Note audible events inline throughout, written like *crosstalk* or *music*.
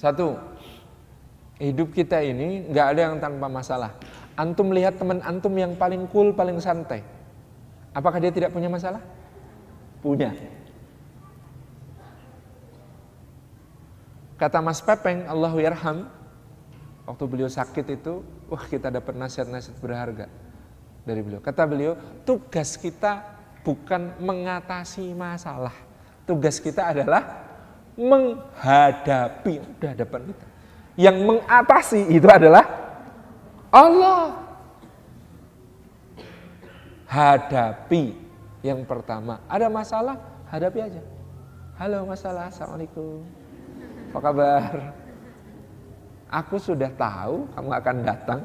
Satu, hidup kita ini nggak ada yang tanpa masalah. Antum lihat teman antum yang paling cool, paling santai. Apakah dia tidak punya masalah? Punya. Kata Mas Pepeng, Allahu yarham, waktu beliau sakit itu, wah kita dapat nasihat-nasihat berharga dari beliau. Kata beliau, tugas kita bukan mengatasi masalah. Tugas kita adalah menghadapi. Udah depan kita. Yang mengatasi itu adalah Allah. Hadapi yang pertama. Ada masalah, hadapi aja. Halo masalah, Assalamualaikum. Apa kabar? Aku sudah tahu kamu akan datang.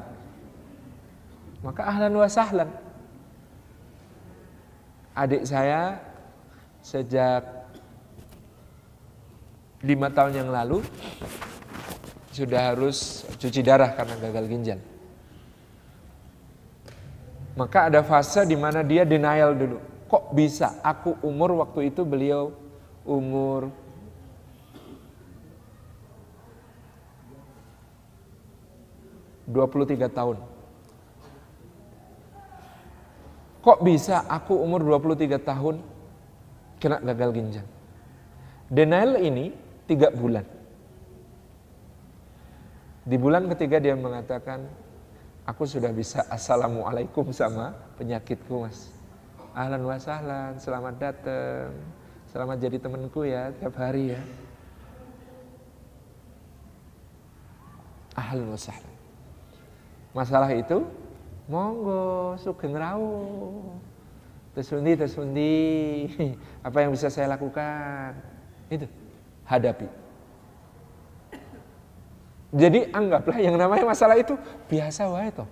Maka ahlan wa sahlan. Adik saya sejak lima tahun yang lalu sudah harus cuci darah karena gagal ginjal. Maka ada fase di mana dia denial dulu. Kok bisa? Aku umur waktu itu beliau umur 23 tahun. Kok bisa aku umur 23 tahun kena gagal ginjal? Denial ini tiga bulan. Di bulan ketiga dia mengatakan, aku sudah bisa assalamualaikum sama penyakitku mas. Ahlan wa sahlan, selamat datang. Selamat jadi temanku ya tiap hari ya. Ahlan wa sahlan masalah itu monggo sugeng rawuh tersundi tersundi *laughs* apa yang bisa saya lakukan itu hadapi. Jadi anggaplah yang namanya masalah itu biasa wae toh.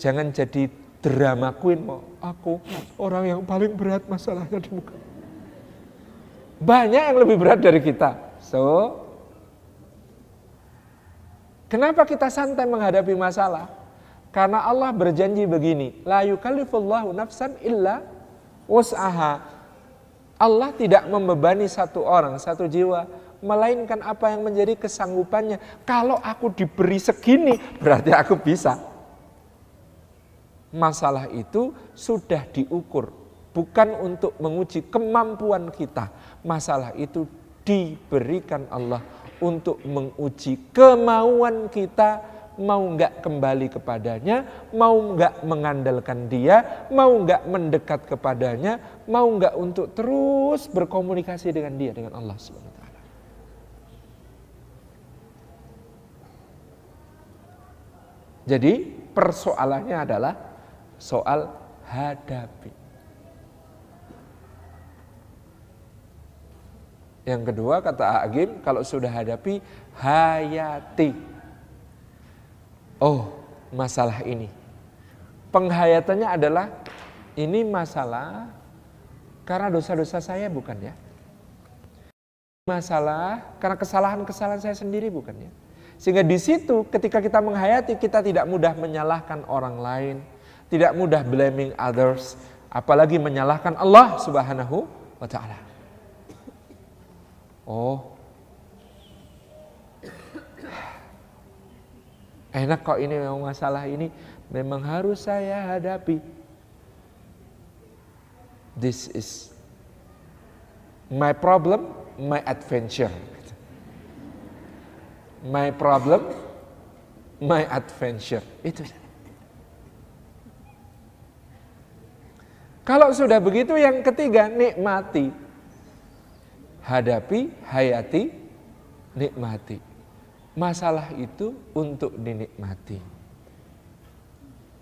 Jangan jadi drama queen mau aku orang yang paling berat masalahnya di muka. Banyak yang lebih berat dari kita. So Kenapa kita santai menghadapi masalah? Karena Allah berjanji begini, la yukallifullahu nafsan illa wus'aha. Allah tidak membebani satu orang, satu jiwa, melainkan apa yang menjadi kesanggupannya. Kalau aku diberi segini, berarti aku bisa. Masalah itu sudah diukur, bukan untuk menguji kemampuan kita. Masalah itu diberikan Allah untuk menguji kemauan kita mau nggak kembali kepadanya, mau nggak mengandalkan dia, mau nggak mendekat kepadanya, mau nggak untuk terus berkomunikasi dengan dia dengan Allah Subhanahu wa taala. Jadi persoalannya adalah soal hadapi. Yang kedua kata Agim, kalau sudah hadapi hayati. Oh, masalah ini. Penghayatannya adalah ini masalah karena dosa-dosa saya bukan ya. Masalah karena kesalahan-kesalahan saya sendiri bukan ya. Sehingga di situ ketika kita menghayati kita tidak mudah menyalahkan orang lain, tidak mudah blaming others, apalagi menyalahkan Allah Subhanahu wa taala. Oh. Enak kok ini memang masalah ini memang harus saya hadapi. This is my problem, my adventure. My problem, my adventure. Itu. Kalau sudah begitu yang ketiga nikmati hadapi, hayati, nikmati. Masalah itu untuk dinikmati.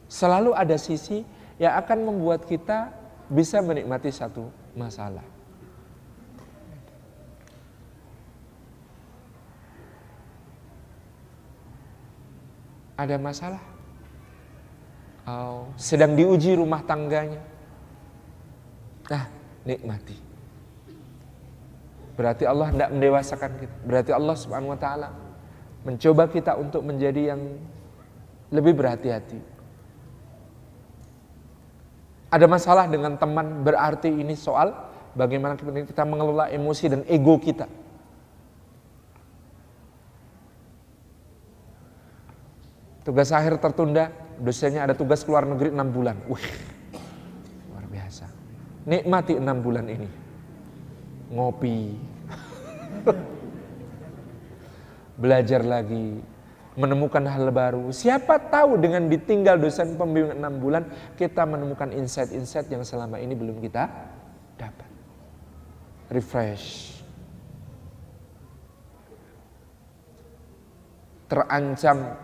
Selalu ada sisi yang akan membuat kita bisa menikmati satu masalah. Ada masalah? Oh, sedang diuji rumah tangganya. Nah, nikmati. Berarti Allah tidak mendewasakan kita. Berarti Allah Subhanahu wa taala mencoba kita untuk menjadi yang lebih berhati-hati. Ada masalah dengan teman berarti ini soal bagaimana kita mengelola emosi dan ego kita. Tugas akhir tertunda, dosennya ada tugas keluar negeri 6 bulan. Wih, luar biasa. Nikmati 6 bulan ini. Ngopi. *laughs* Belajar lagi, menemukan hal baru. Siapa tahu dengan ditinggal dosen pembimbing 6 bulan, kita menemukan insight-insight yang selama ini belum kita dapat. Refresh. Terancam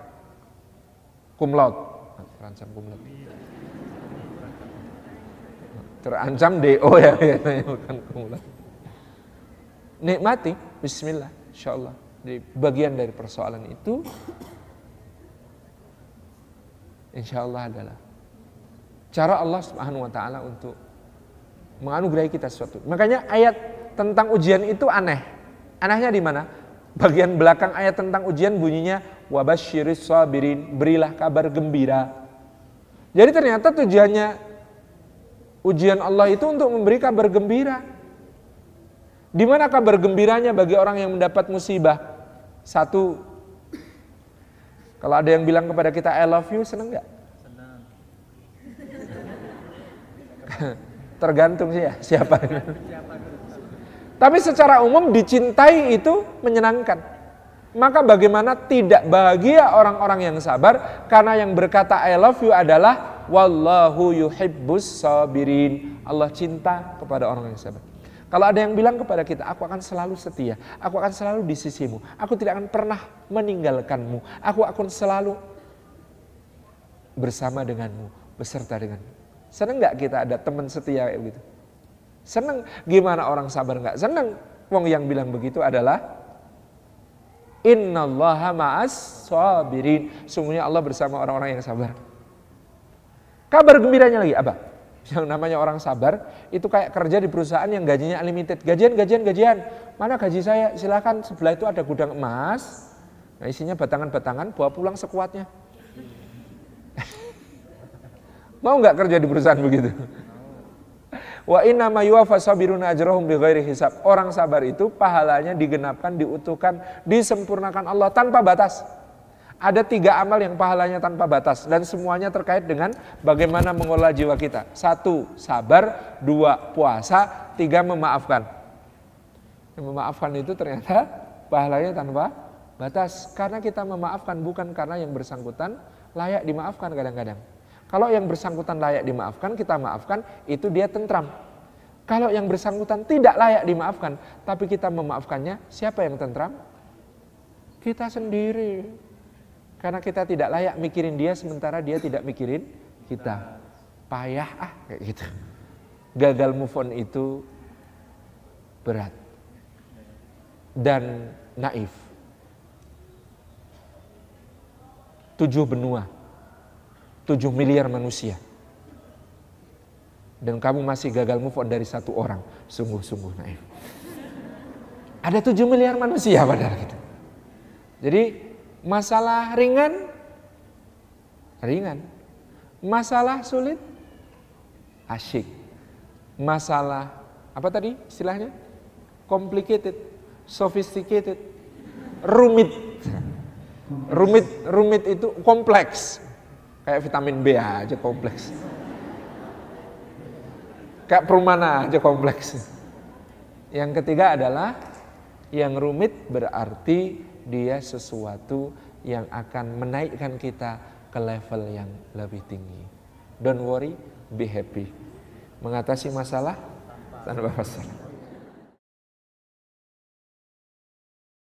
kumlot terancam kumlot terancam do ya *laughs* bukan kumlot nikmati Bismillah Insya Allah di bagian dari persoalan itu Insya Allah adalah cara Allah Subhanahu Wa Taala untuk menganugerahi kita sesuatu. Makanya ayat tentang ujian itu aneh. Anehnya di mana? Bagian belakang ayat tentang ujian bunyinya wabashiris sabirin, berilah kabar gembira. Jadi ternyata tujuannya ujian Allah itu untuk memberi kabar gembira. Di mana kabar gembiranya bagi orang yang mendapat musibah? Satu, kalau ada yang bilang kepada kita I love you, seneng nggak? Senang. Tergantung sih ya siapa. Tapi secara umum dicintai itu menyenangkan. Maka bagaimana tidak bahagia orang-orang yang sabar karena yang berkata I love you adalah wallahu yuhibbus sabirin. Allah cinta kepada orang yang sabar. Kalau ada yang bilang kepada kita, aku akan selalu setia, aku akan selalu di sisimu, aku tidak akan pernah meninggalkanmu, aku akan selalu bersama denganmu, beserta denganmu. Seneng nggak kita ada teman setia kayak begitu? Seneng gimana orang sabar nggak seneng? Wong yang bilang begitu adalah Innallaha ma'as sabirin. Sungguhnya Allah bersama orang-orang yang sabar. Kabar gembiranya lagi apa? Yang namanya orang sabar itu kayak kerja di perusahaan yang gajinya unlimited. Gajian, gajian, gajian. Mana gaji saya? Silakan sebelah itu ada gudang emas. Nah isinya batangan-batangan, bawa pulang sekuatnya. *laughs* Mau nggak kerja di perusahaan begitu? *laughs* Wa inna ma yuwafa sabiruna ajrahum bighairi hisab. Orang sabar itu pahalanya digenapkan, diutuhkan, disempurnakan Allah tanpa batas. Ada tiga amal yang pahalanya tanpa batas dan semuanya terkait dengan bagaimana mengolah jiwa kita. Satu, sabar. Dua, puasa. Tiga, memaafkan. Yang memaafkan itu ternyata pahalanya tanpa batas. Karena kita memaafkan bukan karena yang bersangkutan layak dimaafkan kadang-kadang. Kalau yang bersangkutan layak dimaafkan, kita maafkan, itu dia tentram. Kalau yang bersangkutan tidak layak dimaafkan, tapi kita memaafkannya, siapa yang tentram? Kita sendiri. Karena kita tidak layak mikirin dia, sementara dia tidak mikirin kita. Payah ah, kayak gitu. Gagal move on itu berat. Dan naif. Tujuh benua 7 miliar manusia. Dan kamu masih gagal move on dari satu orang. Sungguh-sungguh naif. Ada 7 miliar manusia padahal gitu. Jadi masalah ringan, ringan. Masalah sulit, asyik. Masalah, apa tadi istilahnya? Complicated, sophisticated, rumit. Rumit, rumit itu kompleks. Kayak vitamin B aja kompleks. Kayak perumahan aja kompleks. Yang ketiga adalah yang rumit berarti dia sesuatu yang akan menaikkan kita ke level yang lebih tinggi. Don't worry, be happy. Mengatasi masalah tanpa masalah.